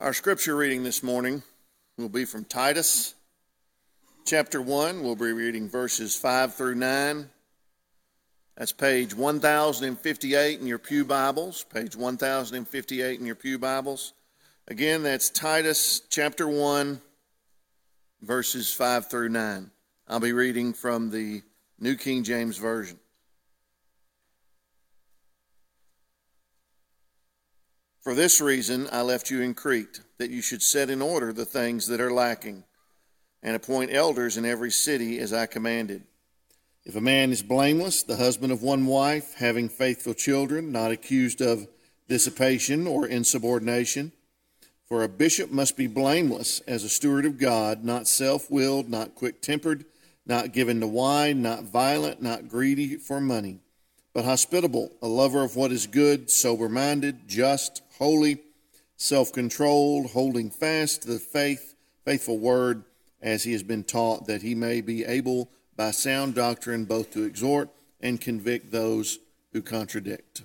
Our scripture reading this morning will be from Titus chapter 1. We'll be reading verses 5 through 9. That's page 1058 in your Pew Bibles. Page 1058 in your Pew Bibles. Again, that's Titus chapter 1, verses 5 through 9. I'll be reading from the New King James Version. For this reason I left you in Crete, that you should set in order the things that are lacking, and appoint elders in every city as I commanded. If a man is blameless, the husband of one wife, having faithful children, not accused of dissipation or insubordination, for a bishop must be blameless as a steward of God, not self willed, not quick tempered, not given to wine, not violent, not greedy for money, but hospitable, a lover of what is good, sober minded, just holy, self controlled, holding fast to the faith, faithful word as he has been taught, that he may be able by sound doctrine both to exhort and convict those who contradict.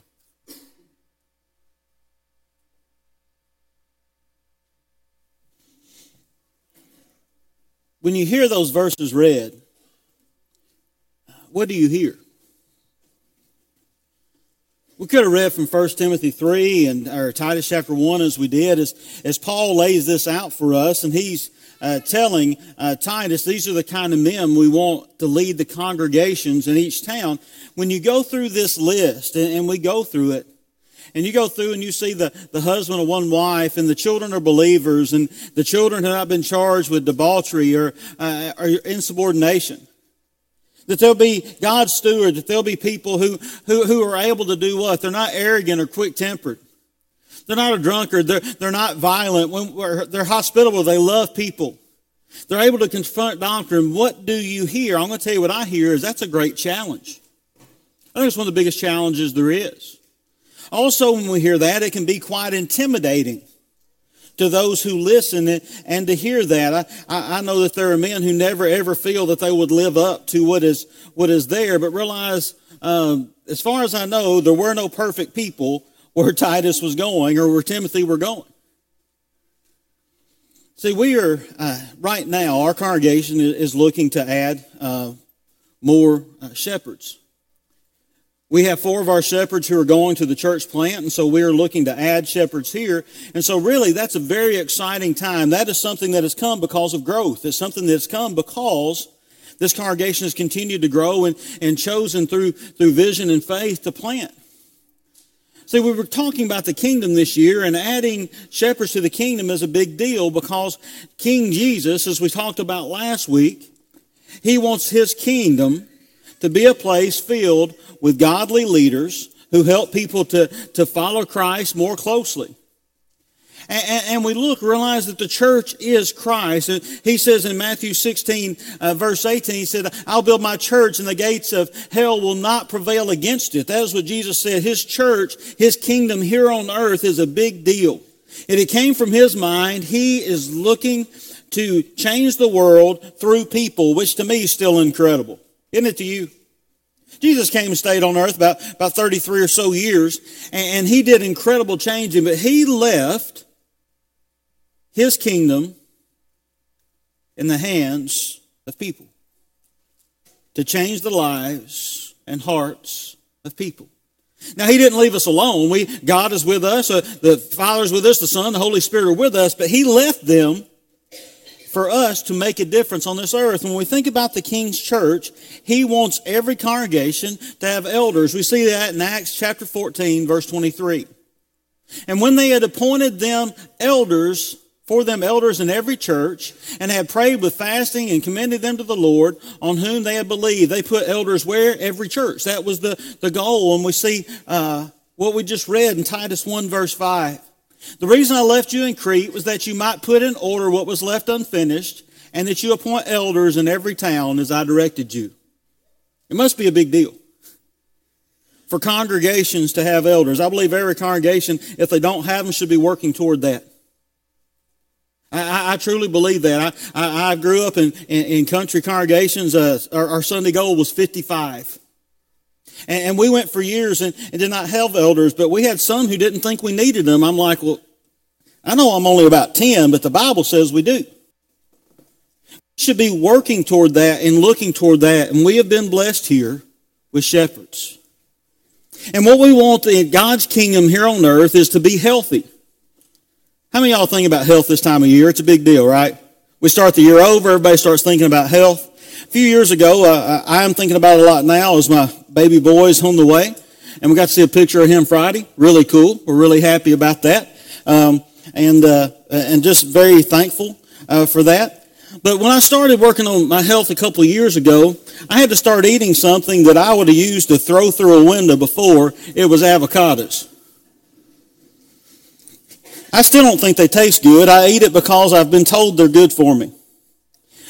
When you hear those verses read, what do you hear? We could have read from 1 Timothy 3 and or Titus chapter 1 as we did, as, as Paul lays this out for us, and he's uh, telling uh, Titus, these are the kind of men we want to lead the congregations in each town. When you go through this list, and, and we go through it, and you go through and you see the, the husband of one wife, and the children are believers, and the children have not been charged with debauchery or, uh, or insubordination that there'll be God's steward, that there'll be people who, who, who are able to do what? They're not arrogant or quick tempered. They're not a drunkard. They're, they're not violent. When, they're hospitable. They love people. They're able to confront doctrine. What do you hear? I'm going to tell you what I hear is that's a great challenge. I think it's one of the biggest challenges there is. Also, when we hear that, it can be quite intimidating to those who listen and, to hear that. I, I know that there are men who never ever feel that they would live up to what is, what is there, but realize, um, as far as I know, there were no perfect people where Titus was going or where Timothy were going. See, we are, uh, right now, our congregation is looking to add uh, more uh, shepherds. We have four of our shepherds who are going to the church plant, and so we are looking to add shepherds here. And so, really, that's a very exciting time. That is something that has come because of growth. It's something that's come because this congregation has continued to grow and, and chosen through, through vision and faith to plant. See, we were talking about the kingdom this year, and adding shepherds to the kingdom is a big deal because King Jesus, as we talked about last week, he wants his kingdom to be a place filled with godly leaders who help people to, to follow Christ more closely. And, and, we look, realize that the church is Christ. And he says in Matthew 16, uh, verse 18, he said, I'll build my church and the gates of hell will not prevail against it. That is what Jesus said. His church, his kingdom here on earth is a big deal. And it came from his mind. He is looking to change the world through people, which to me is still incredible. Isn't it to you? Jesus came and stayed on earth about, about 33 or so years, and, and he did incredible changing, but he left his kingdom in the hands of people to change the lives and hearts of people. Now, he didn't leave us alone. We, God is with us. Uh, the Father's with us. The Son, the Holy Spirit are with us. But he left them for us to make a difference on this earth. When we think about the King's church, he wants every congregation to have elders. We see that in Acts chapter 14, verse 23. And when they had appointed them elders, for them elders in every church, and had prayed with fasting and commended them to the Lord, on whom they had believed, they put elders where? Every church. That was the, the goal. And we see uh, what we just read in Titus 1, verse 5. The reason I left you in Crete was that you might put in order what was left unfinished, and that you appoint elders in every town as I directed you. It must be a big deal for congregations to have elders. I believe every congregation, if they don't have them, should be working toward that. I, I truly believe that. I, I, I grew up in, in, in country congregations. Uh, our, our Sunday goal was 55. And, and we went for years and, and, did not have elders, but we had some who didn't think we needed them. I'm like, well, I know I'm only about 10, but the Bible says we do. We should be working toward that and looking toward that. And we have been blessed here with shepherds. And what we want in God's kingdom here on earth is to be healthy. How many of y'all think about health this time of year? It's a big deal, right? We start the year over, everybody starts thinking about health. A few years ago, uh, I am thinking about a lot now as my baby boys on the way. And we got to see a picture of him Friday. Really cool. We're really happy about that. Um, and, uh, and just very thankful uh, for that. But when I started working on my health a couple years ago, I had to start eating something that I would have used to throw through a window before. It was avocados. I still don't think they taste good. I eat it because I've been told they're good for me.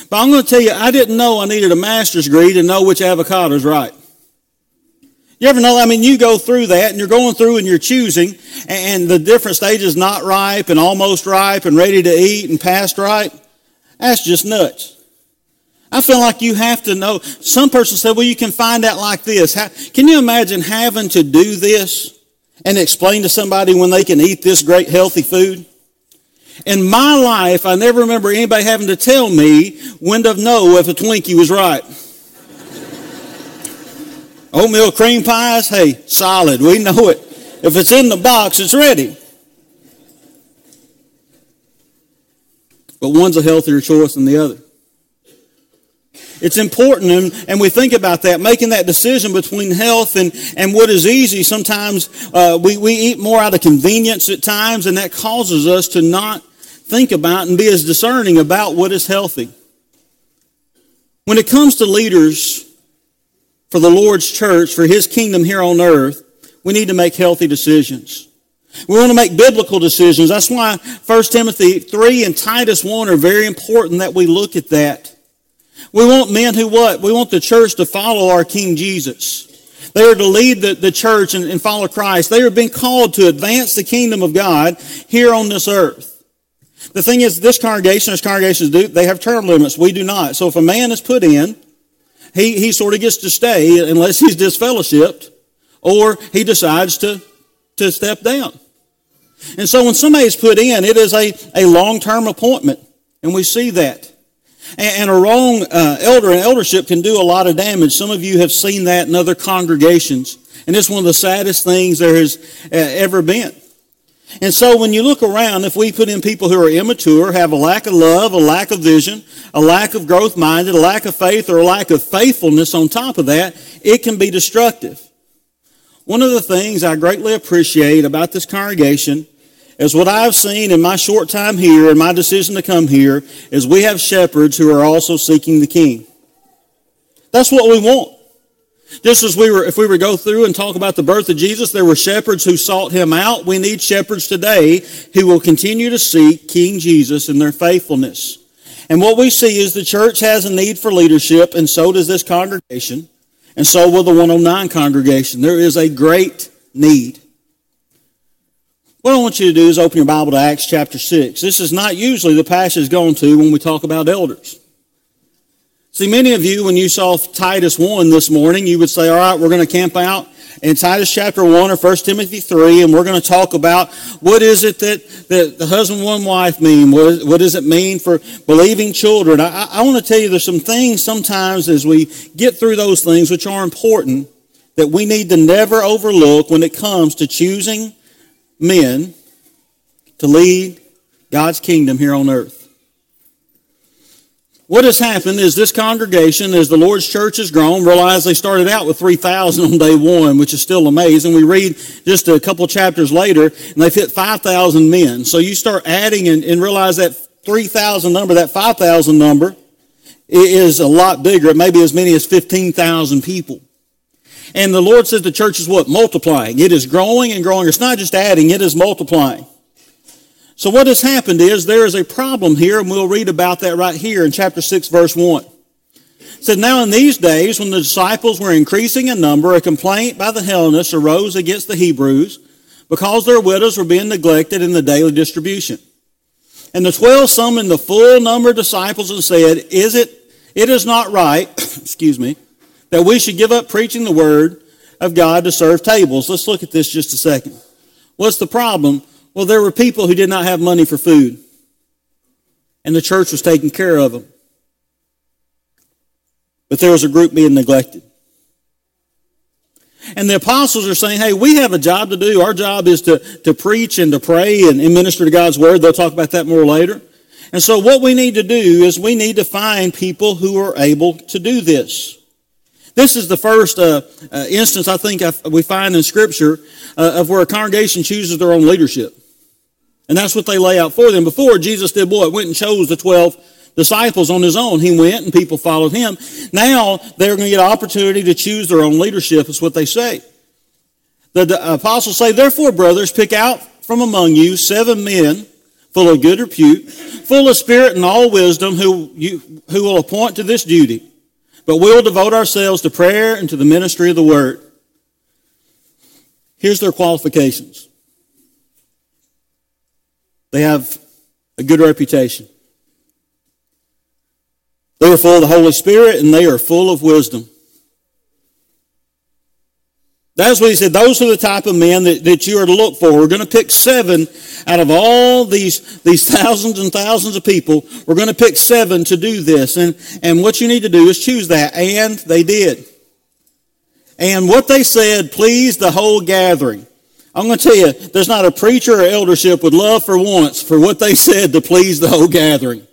But I'm going to tell you, I didn't know I needed a master's degree to know which avocado is right. You ever know? I mean, you go through that and you're going through and you're choosing and the different stages not ripe and almost ripe and ready to eat and past ripe. That's just nuts. I feel like you have to know. Some person said, well, you can find out like this. How, can you imagine having to do this and explain to somebody when they can eat this great healthy food? In my life, I never remember anybody having to tell me when to know if a Twinkie was right. Oatmeal cream pies, hey, solid. We know it. If it's in the box, it's ready. But one's a healthier choice than the other. It's important, and, and we think about that, making that decision between health and, and what is easy. Sometimes uh, we, we eat more out of convenience at times, and that causes us to not think about and be as discerning about what is healthy. When it comes to leaders for the Lord's church, for His kingdom here on earth, we need to make healthy decisions. We want to make biblical decisions. That's why 1 Timothy 3 and Titus 1 are very important that we look at that. We want men who what? We want the church to follow our King Jesus. They are to lead the, the church and, and follow Christ. They are being called to advance the kingdom of God here on this earth. The thing is, this congregation, as congregations do, they have term limits. We do not. So if a man is put in, he, he sort of gets to stay unless he's disfellowshipped or he decides to, to step down. And so when somebody is put in, it is a, a long-term appointment. And we see that. And, and a wrong uh, elder and eldership can do a lot of damage. Some of you have seen that in other congregations. And it's one of the saddest things there has uh, ever been. And so when you look around, if we put in people who are immature, have a lack of love, a lack of vision, a lack of growth minded, a lack of faith, or a lack of faithfulness on top of that, it can be destructive. One of the things I greatly appreciate about this congregation is what I've seen in my short time here and my decision to come here is we have shepherds who are also seeking the king. That's what we want. Just as we were, if we were to go through and talk about the birth of Jesus, there were shepherds who sought him out. We need shepherds today who will continue to seek King Jesus in their faithfulness. And what we see is the church has a need for leadership, and so does this congregation, and so will the 109 congregation. There is a great need. What I want you to do is open your Bible to Acts chapter 6. This is not usually the passage going to when we talk about elders. See, many of you, when you saw Titus 1 this morning, you would say, all right, we're going to camp out in Titus chapter 1 or 1 Timothy 3, and we're going to talk about what is it that, that the husband, one wife mean? What, what does it mean for believing children? I, I want to tell you there's some things sometimes as we get through those things which are important that we need to never overlook when it comes to choosing men to lead God's kingdom here on earth. What has happened is this congregation, as the Lord's church has grown, realized they started out with 3,000 on day one, which is still amazing. We read just a couple chapters later, and they've hit 5,000 men. So you start adding and, and realize that 3,000 number, that 5,000 number, is a lot bigger. It may be as many as 15,000 people. And the Lord says the church is what? Multiplying. It is growing and growing. It's not just adding, it is multiplying. So what has happened is there is a problem here, and we'll read about that right here in chapter 6, verse 1. It said, Now in these days, when the disciples were increasing in number, a complaint by the Hellenists arose against the Hebrews because their widows were being neglected in the daily distribution. And the twelve summoned the full number of disciples and said, Is it, it is not right, excuse me, that we should give up preaching the word of God to serve tables. Let's look at this just a second. What's the problem? Well, there were people who did not have money for food, and the church was taking care of them. But there was a group being neglected. And the apostles are saying, hey, we have a job to do. Our job is to, to preach and to pray and, and minister to God's word. They'll talk about that more later. And so what we need to do is we need to find people who are able to do this. This is the first uh, uh, instance I think we find in Scripture uh, of where a congregation chooses their own leadership. And that's what they lay out for them. Before, Jesus did what? Went and chose the 12 disciples on his own. He went and people followed him. Now they're going to get an opportunity to choose their own leadership, is what they say. The, apostles say, Therefore, brothers, pick out from among you seven men full of good repute, full of spirit and all wisdom, who, you, who will appoint to this duty. But we'll devote ourselves to prayer and to the ministry of the word. Here's their qualifications. They have a good reputation. They are full of the Holy Spirit and they are full of wisdom. That's what he said. Those are the type of men that, that you are to look for. We're going to pick seven out of all these, these thousands and thousands of people. We're going to pick seven to do this. And, and what you need to do is choose that. And they did. And what they said pleased the whole gathering. I'm going to tell you, there's not a preacher or eldership would love for once for what they said to please the whole gathering.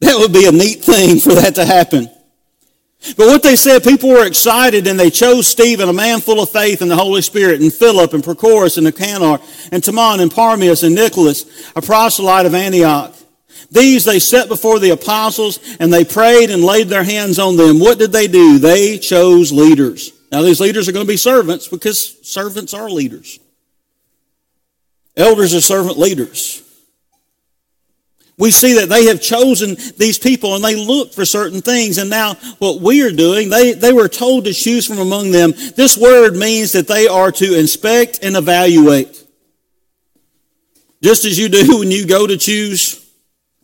That would be a neat thing for that to happen. But what they said, people were excited and they chose Stephen, a man full of faith in the Holy Spirit, and Philip and Prochorus and Nicanor and Timon and Parmenas and Nicholas, a proselyte of Antioch. These they set before the apostles and they prayed and laid their hands on them. What did they do? They chose leaders. Now these leaders are going to be servants because servants are leaders. Elders are servant leaders we see that they have chosen these people and they look for certain things. And now what we are doing, they, they were told to choose from among them. This word means that they are to inspect and evaluate. Just as you do when you go to choose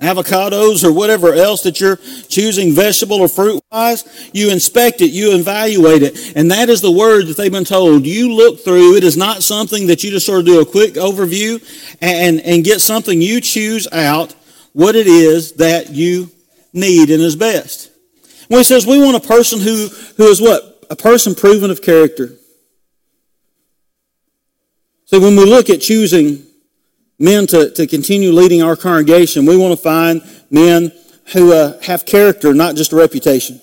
avocados or whatever else that you're choosing vegetable or fruit wise, you inspect it, you evaluate it. And that is the word that they've been told. You look through. It is not something that you just sort of do a quick overview and, and get something you choose out what it is that you need and is best. When he says we want a person who, who is what? A person proven of character. So when we look at choosing men to, to continue leading our congregation, we want to find men who uh, have character, not just a reputation.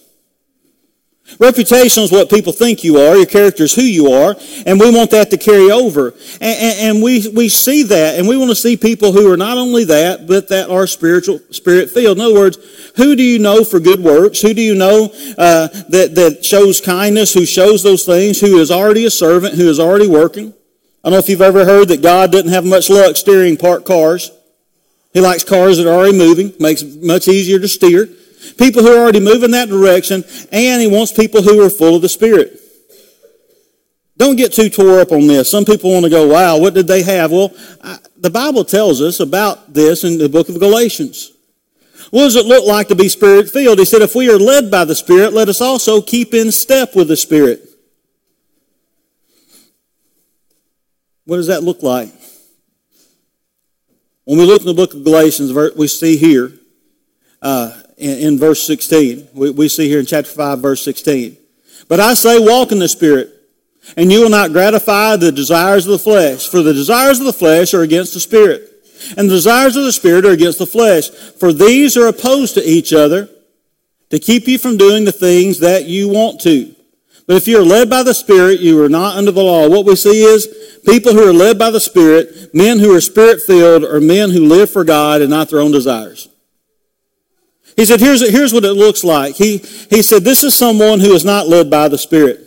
Reputation is what people think you are. Your character is who you are. And we want that to carry over. And, and, and, we, we see that. And we want to see people who are not only that, but that are spiritual, spirit filled. In other words, who do you know for good works? Who do you know uh, that, that shows kindness, who shows those things, who is already a servant, who is already working? I don't know if you've ever heard that God doesn't have much luck steering parked cars. He likes cars that are already moving, makes it much easier to steer people who are already moving that direction, and he wants people who are full of the Spirit. Don't get too tore up on this. Some people want to go, wow, what did they have? Well, I, the Bible tells us about this in the book of Galatians. What does it look like to be spirit filled? He said, if we are led by the Spirit, let us also keep in step with the Spirit. What does that look like? When we look in the book of Galatians, we see here, uh, in, in verse 16. We, we see here in chapter 5, verse 16. But I say, walk in the Spirit, and you will not gratify the desires of the flesh. For the desires of the flesh are against the Spirit, and the desires of the Spirit are against the flesh. For these are opposed to each other to keep you from doing the things that you want to. But if you are led by the Spirit, you are not under the law. What we see is people who are led by the Spirit, men who are Spirit filled, are men who live for God and not their own desires. He said, here's, here's what it looks like. He, he said, this is someone who is not led by the Spirit.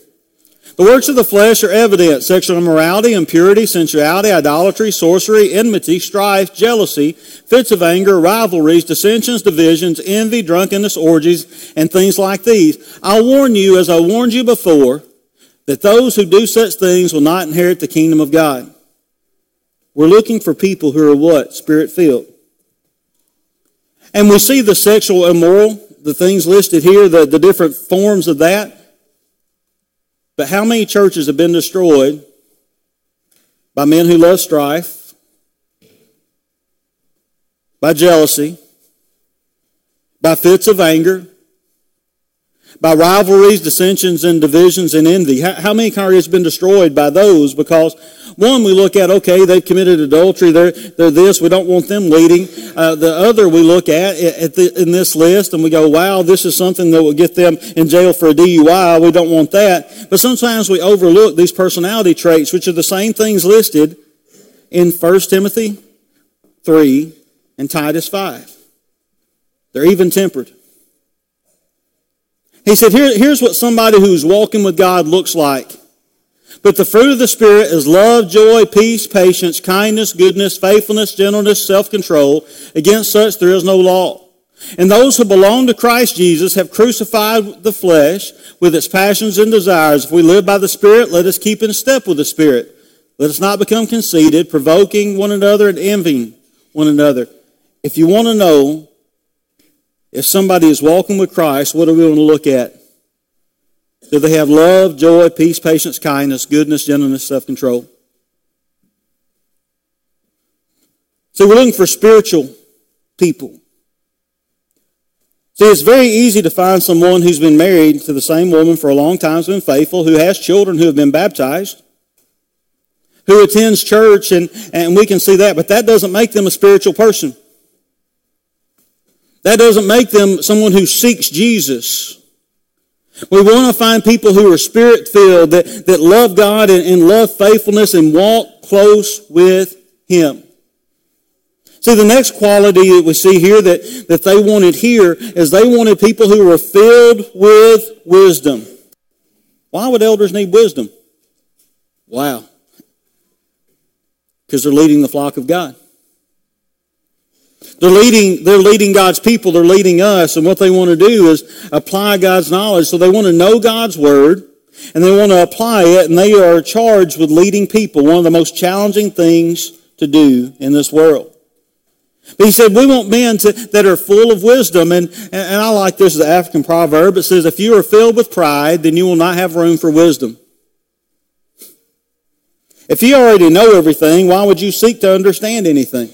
The works of the flesh are evident. Sexual immorality, impurity, sensuality, idolatry, sorcery, enmity, strife, jealousy, fits of anger, rivalries, dissensions, divisions, envy, drunkenness, orgies, and things like these. I warn you, as I warned you before, that those who do such things will not inherit the kingdom of God. We're looking for people who are what? Spirit filled. And we see the sexual immoral, the things listed here, the, the different forms of that. But how many churches have been destroyed by men who love strife, by jealousy, by fits of anger, by rivalries, dissensions, and divisions and envy. How, how many congregations have been destroyed by those? Because one, we look at, okay, they've committed adultery, they're, they're this, we don't want them leading. Uh, the other we look at, at the, in this list and we go, wow, this is something that will get them in jail for a DUI, we don't want that. But sometimes we overlook these personality traits, which are the same things listed in 1 Timothy 3 and Titus 5. They're even tempered. He said, Here, here's what somebody who's walking with God looks like. But the fruit of the Spirit is love, joy, peace, patience, kindness, goodness, faithfulness, gentleness, self-control. Against such there is no law. And those who belong to Christ Jesus have crucified the flesh with its passions and desires. If we live by the Spirit, let us keep in step with the Spirit. Let us not become conceited, provoking one another and envying one another. If you want to know if somebody is walking with Christ, what do we want to look at? Do they have love, joy, peace, patience, kindness, goodness, gentleness, self control? So we're looking for spiritual people. See, it's very easy to find someone who's been married to the same woman for a long time, has been faithful, who has children who have been baptized, who attends church, and, and we can see that, but that doesn't make them a spiritual person. That doesn't make them someone who seeks Jesus. We want to find people who are spirit filled, that, that love God and, and love faithfulness and walk close with Him. See, the next quality that we see here that, that they wanted here is they wanted people who were filled with wisdom. Why would elders need wisdom? Wow. Because they're leading the flock of God. They're leading, they're leading God's people, they're leading us, and what they want to do is apply God's knowledge. So they want to know God's Word, and they want to apply it, and they are charged with leading people, one of the most challenging things to do in this world. But he said, we want men to, that are full of wisdom. And, and I like this, the African proverb. It says, if you are filled with pride, then you will not have room for wisdom. If you already know everything, why would you seek to understand anything?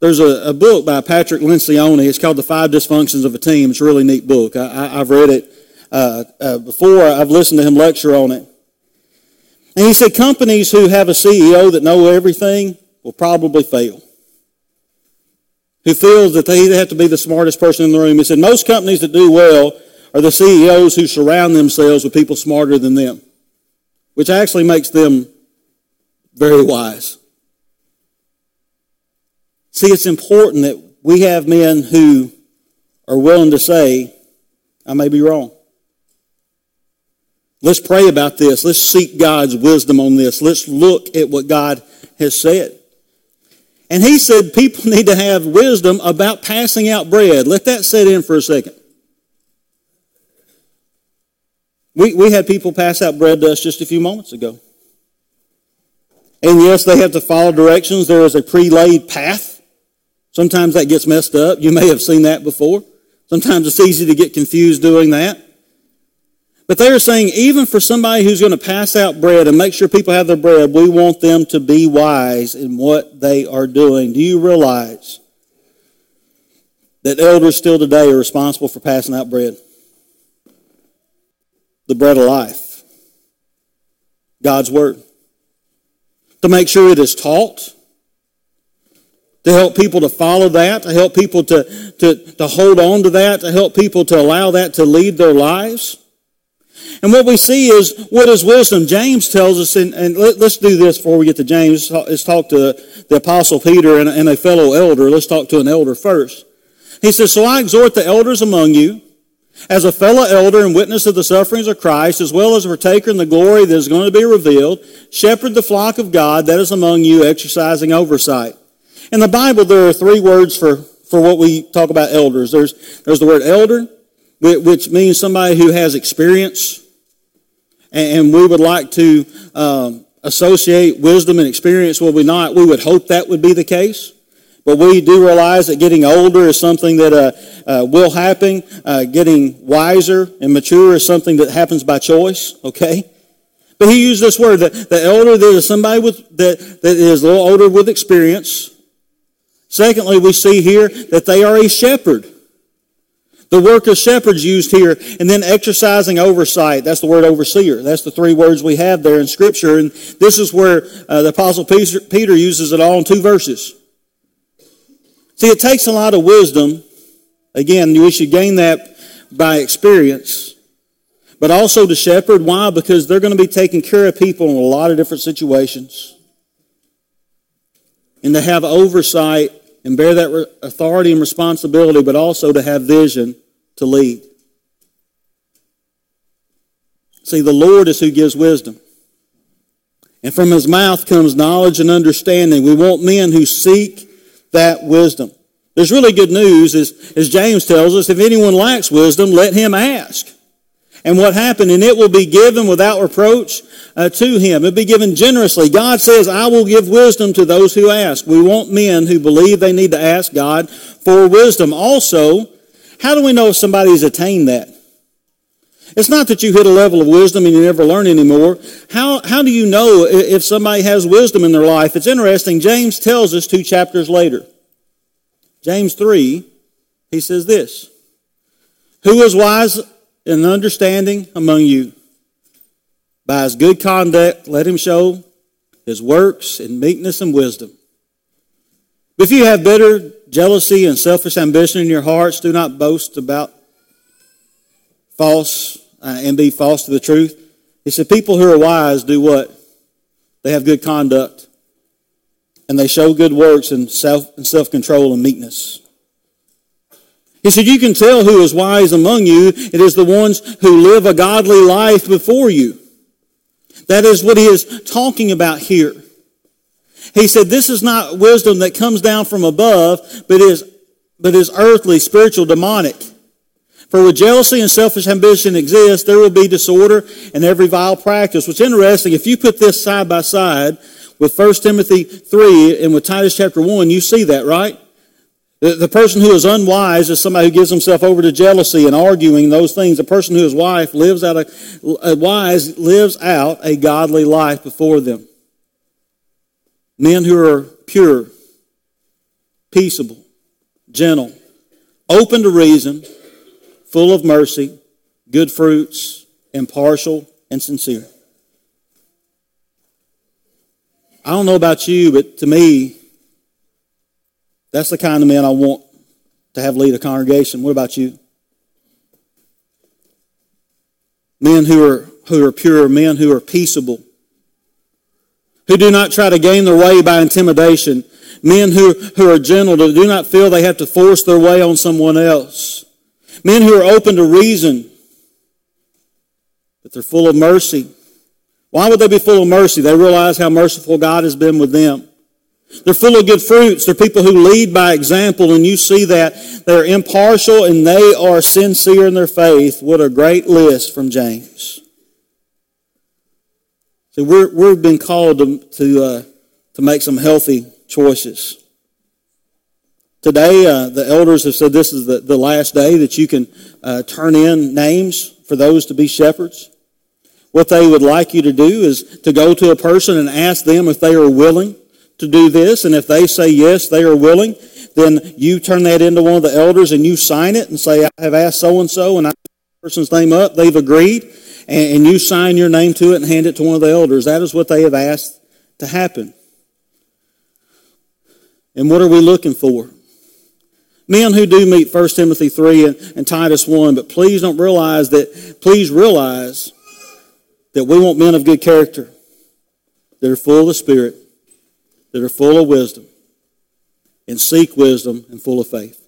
There's a, a, book by Patrick Lencioni. It's called The Five Dysfunctions of a Team. It's a really neat book. I, have read it uh, uh, before. I've listened to him lecture on it. And he said companies who have a CEO that know everything will probably fail. Who feels that they have to be the smartest person in the room. He said most companies that do well are the CEOs who surround themselves with people smarter than them, which actually makes them very wise. See, it's important that we have men who are willing to say, I may be wrong. Let's pray about this. Let's seek God's wisdom on this. Let's look at what God has said. And he said people need to have wisdom about passing out bread. Let that set in for a second. We, we had people pass out bread to us just a few moments ago. And yes, they have to follow directions. There is a pre-laid path Sometimes that gets messed up. You may have seen that before. Sometimes it's easy to get confused doing that. But they are saying, even for somebody who's going to pass out bread and make sure people have their bread, we want them to be wise in what they are doing. Do you realize that elders still today are responsible for passing out bread? The bread of life. God's Word. To make sure it is taught to help people to follow that, to help people to, to, to hold on to that, to help people to allow that to lead their lives. And what we see is, what is wisdom? James tells us, and, and let, us do this before we get to James. Let's talk to the Apostle Peter and, and a fellow elder. Let's talk to an elder first. He says, So I exhort the elders among you, as a fellow elder and witness of the sufferings of Christ, as well as a partaker in the glory that is going to be revealed, shepherd the flock of God that is among you, exercising oversight. In the Bible, there are three words for, for what we talk about elders. There's, there's the word elder, which means somebody who has experience. And we would like to um, associate wisdom and experience, will we not? We would hope that would be the case. But we do realize that getting older is something that uh, uh, will happen. Uh, getting wiser and mature is something that happens by choice, okay? But he used this word, that the elder that is somebody with, that, that is a little older with experience. Secondly, we see here that they are a shepherd. The work of shepherds used here, and then exercising oversight. That's the word overseer. That's the three words we have there in Scripture. And this is where uh, the Apostle Peter uses it all in two verses. See, it takes a lot of wisdom. Again, we should gain that by experience. But also to shepherd. Why? Because they're going to be taking care of people in a lot of different situations. And to have oversight and bear that authority and responsibility, but also to have vision to lead. See, the Lord is who gives wisdom. And from his mouth comes knowledge and understanding. We want men who seek that wisdom. There's really good news, as, as James tells us, if anyone lacks wisdom, let him ask. And what happened? And it will be given without reproach uh, to him. It'll be given generously. God says, I will give wisdom to those who ask. We want men who believe they need to ask God for wisdom. Also, how do we know if somebody's attained that? It's not that you hit a level of wisdom and you never learn anymore. How, how do you know if somebody has wisdom in their life? It's interesting. James tells us two chapters later. James 3, he says this Who is wise and understanding among you? By his good conduct, let him show his works in meekness and wisdom. If you have bitter jealousy and selfish ambition in your hearts, do not boast about false uh, and be false to the truth. He said, People who are wise do what? They have good conduct and they show good works and self and self control and meekness. He said, You can tell who is wise among you. It is the ones who live a godly life before you. That is what he is talking about here. He said, This is not wisdom that comes down from above, but is, but is earthly, spiritual, demonic. For where jealousy and selfish ambition exist, there will be disorder and every vile practice. What's interesting, if you put this side by side with 1 Timothy 3 and with Titus chapter 1, you see that, right? The, person who is unwise is somebody who gives himself over to jealousy and arguing those things. The person who is wife lives out a, a wise lives out a godly life before them. Men who are pure, peaceable, gentle, open to reason, full of mercy, good fruits, impartial, and sincere. I don't know about you, but to me, that's the kind of man I want to have lead a congregation. What about you? Men who are, who are pure, men who are peaceable, who do not try to gain their way by intimidation, men who, who are gentle, who do not feel they have to force their way on someone else, men who are open to reason, but they're full of mercy. Why would they be full of mercy? They realize how merciful God has been with them. They're full of good fruits. They're people who lead by example, and you see that they're impartial and they are sincere in their faith. What a great list from James. See, we're, we've been called to, to, uh, to make some healthy choices. Today, uh, the elders have said this is the, the last day that you can uh, turn in names for those to be shepherds. What they would like you to do is to go to a person and ask them if they are willing to do this. And if they say yes, they are willing, then you turn that into one of the elders and you sign it and say, I have asked so and so and I person's name up. They've agreed. And you sign your name to it and hand it to one of the elders. That is what they have asked to happen. And what are we looking for? Men who do meet 1 Timothy 3 and, and Titus 1, but please don't realize that, please realize that we want men of good character that are full of the Spirit, that are full of wisdom, and seek wisdom and full of faith.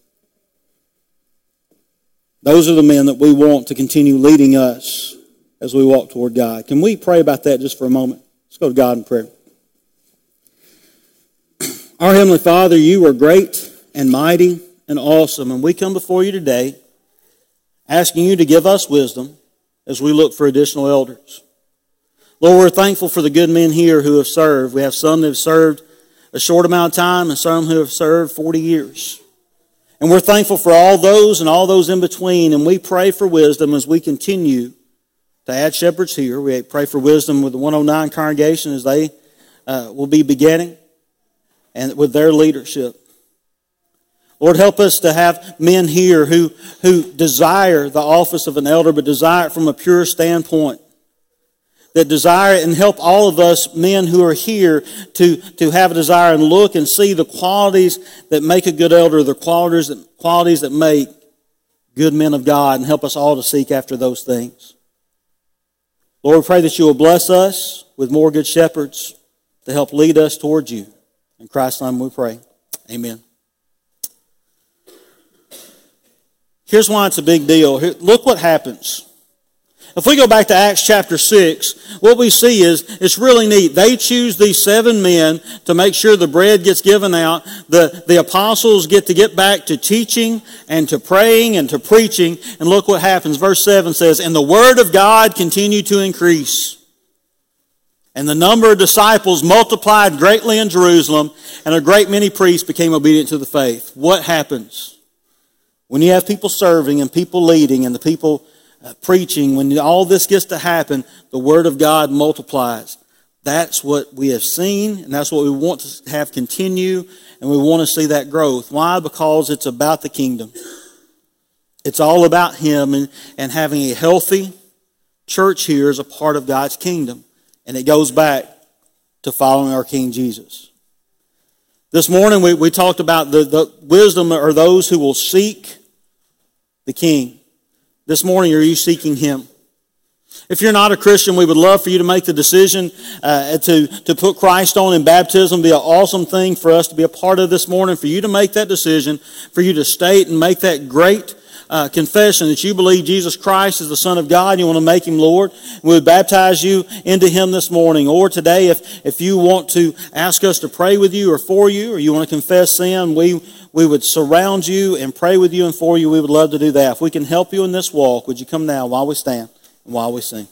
Those are the men that we want to continue leading us as we walk toward God. Can we pray about that just for a moment? Let's go to God in prayer. Our Heavenly Father, you are great and mighty and awesome, and we come before you today asking you to give us wisdom as we look for additional elders. Lord, we're thankful for the good men here who have served. We have some that have served a short amount of time and some who have served 40 years. And we're thankful for all those and all those in between. And we pray for wisdom as we continue to add shepherds here. We pray for wisdom with the 109 congregation as they uh, will be beginning and with their leadership. Lord, help us to have men here who, who desire the office of an elder, but desire it from a pure standpoint. That desire and help all of us men who are here to, to have a desire and look and see the qualities that make a good elder, the qualities that, qualities that make good men of God, and help us all to seek after those things. Lord, we pray that you will bless us with more good shepherds to help lead us towards you. In Christ's name we pray. Amen. Here's why it's a big deal. Look what happens. If we go back to Acts chapter 6, what we see is it's really neat. They choose these seven men to make sure the bread gets given out. The, the apostles get to get back to teaching and to praying and to preaching. And look what happens. Verse 7 says, And the word of God continued to increase. And the number of disciples multiplied greatly in Jerusalem, and a great many priests became obedient to the faith. What happens? When you have people serving and people leading and the people uh, preaching, when all this gets to happen, the Word of God multiplies. That's what we have seen, and that's what we want to have continue, and we want to see that growth. Why? Because it's about the kingdom. It's all about Him and, and having a healthy church here is a part of God's kingdom. And it goes back to following our King Jesus. This morning we, we talked about the, the wisdom are those who will seek the King. This morning, are you seeking Him? If you're not a Christian, we would love for you to make the decision uh, to, to put Christ on in baptism. It'd be an awesome thing for us to be a part of this morning, for you to make that decision, for you to state and make that great uh, confession that you believe Jesus Christ is the Son of God, you want to make Him Lord, we would baptize you into Him this morning. Or today, if, if you want to ask us to pray with you or for you, or you want to confess sin, we, we would surround you and pray with you and for you. We would love to do that. If we can help you in this walk, would you come now while we stand and while we sing?